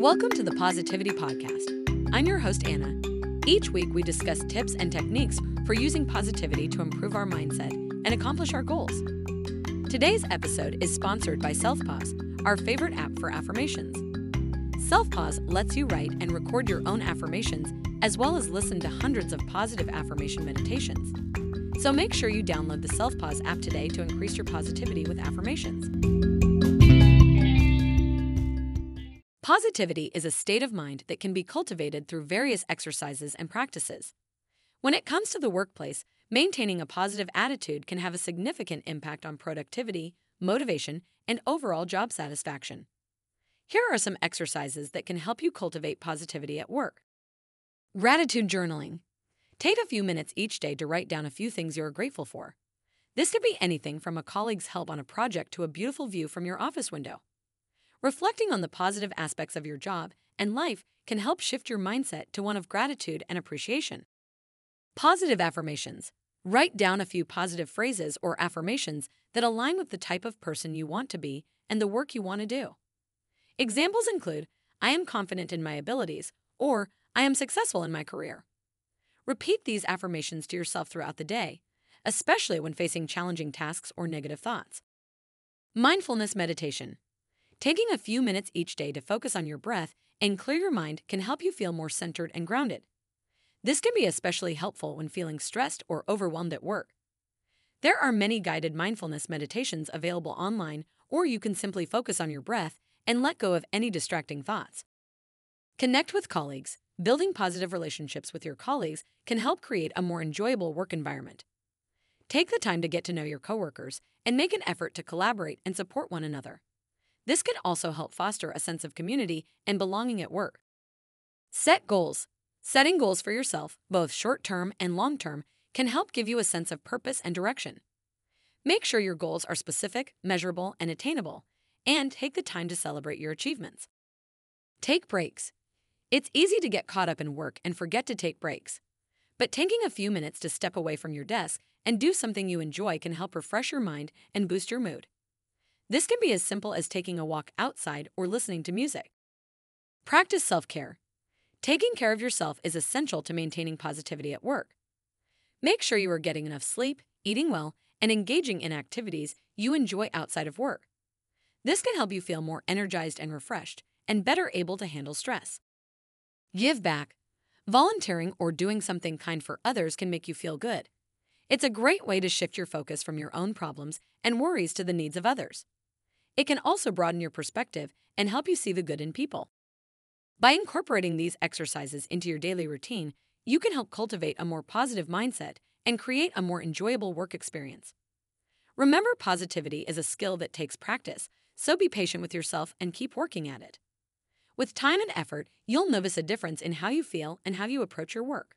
Welcome to the Positivity Podcast. I'm your host, Anna. Each week, we discuss tips and techniques for using positivity to improve our mindset and accomplish our goals. Today's episode is sponsored by SelfPause, our favorite app for affirmations. SelfPause lets you write and record your own affirmations, as well as listen to hundreds of positive affirmation meditations. So make sure you download the SelfPause app today to increase your positivity with affirmations. Positivity is a state of mind that can be cultivated through various exercises and practices. When it comes to the workplace, maintaining a positive attitude can have a significant impact on productivity, motivation, and overall job satisfaction. Here are some exercises that can help you cultivate positivity at work. Gratitude journaling. Take a few minutes each day to write down a few things you are grateful for. This could be anything from a colleague's help on a project to a beautiful view from your office window. Reflecting on the positive aspects of your job and life can help shift your mindset to one of gratitude and appreciation. Positive affirmations. Write down a few positive phrases or affirmations that align with the type of person you want to be and the work you want to do. Examples include I am confident in my abilities or I am successful in my career. Repeat these affirmations to yourself throughout the day, especially when facing challenging tasks or negative thoughts. Mindfulness meditation. Taking a few minutes each day to focus on your breath and clear your mind can help you feel more centered and grounded. This can be especially helpful when feeling stressed or overwhelmed at work. There are many guided mindfulness meditations available online, or you can simply focus on your breath and let go of any distracting thoughts. Connect with colleagues. Building positive relationships with your colleagues can help create a more enjoyable work environment. Take the time to get to know your coworkers and make an effort to collaborate and support one another. This can also help foster a sense of community and belonging at work. Set goals. Setting goals for yourself, both short term and long term, can help give you a sense of purpose and direction. Make sure your goals are specific, measurable, and attainable, and take the time to celebrate your achievements. Take breaks. It's easy to get caught up in work and forget to take breaks. But taking a few minutes to step away from your desk and do something you enjoy can help refresh your mind and boost your mood. This can be as simple as taking a walk outside or listening to music. Practice self care. Taking care of yourself is essential to maintaining positivity at work. Make sure you are getting enough sleep, eating well, and engaging in activities you enjoy outside of work. This can help you feel more energized and refreshed and better able to handle stress. Give back. Volunteering or doing something kind for others can make you feel good. It's a great way to shift your focus from your own problems and worries to the needs of others. It can also broaden your perspective and help you see the good in people. By incorporating these exercises into your daily routine, you can help cultivate a more positive mindset and create a more enjoyable work experience. Remember, positivity is a skill that takes practice, so be patient with yourself and keep working at it. With time and effort, you'll notice a difference in how you feel and how you approach your work.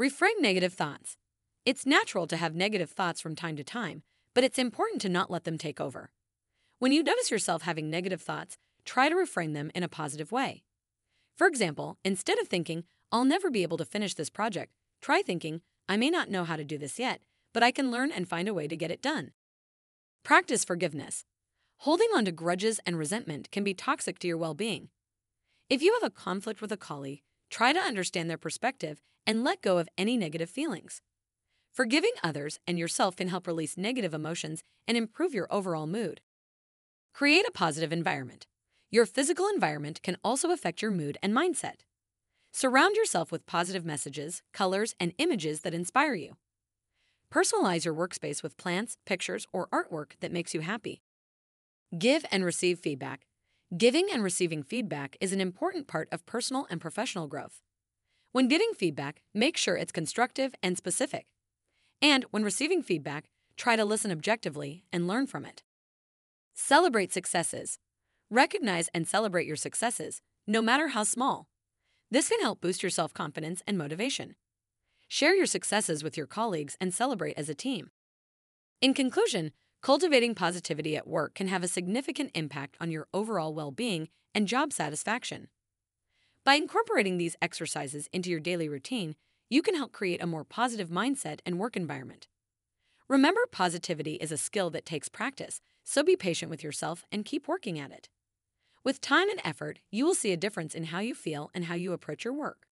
Reframe negative thoughts. It's natural to have negative thoughts from time to time, but it's important to not let them take over. When you notice yourself having negative thoughts, try to reframe them in a positive way. For example, instead of thinking, I'll never be able to finish this project, try thinking, I may not know how to do this yet, but I can learn and find a way to get it done. Practice forgiveness. Holding on to grudges and resentment can be toxic to your well being. If you have a conflict with a colleague, try to understand their perspective and let go of any negative feelings. Forgiving others and yourself can help release negative emotions and improve your overall mood. Create a positive environment. Your physical environment can also affect your mood and mindset. Surround yourself with positive messages, colors, and images that inspire you. Personalize your workspace with plants, pictures, or artwork that makes you happy. Give and receive feedback. Giving and receiving feedback is an important part of personal and professional growth. When giving feedback, make sure it's constructive and specific. And when receiving feedback, try to listen objectively and learn from it. Celebrate successes. Recognize and celebrate your successes, no matter how small. This can help boost your self confidence and motivation. Share your successes with your colleagues and celebrate as a team. In conclusion, cultivating positivity at work can have a significant impact on your overall well being and job satisfaction. By incorporating these exercises into your daily routine, you can help create a more positive mindset and work environment. Remember, positivity is a skill that takes practice, so be patient with yourself and keep working at it. With time and effort, you will see a difference in how you feel and how you approach your work.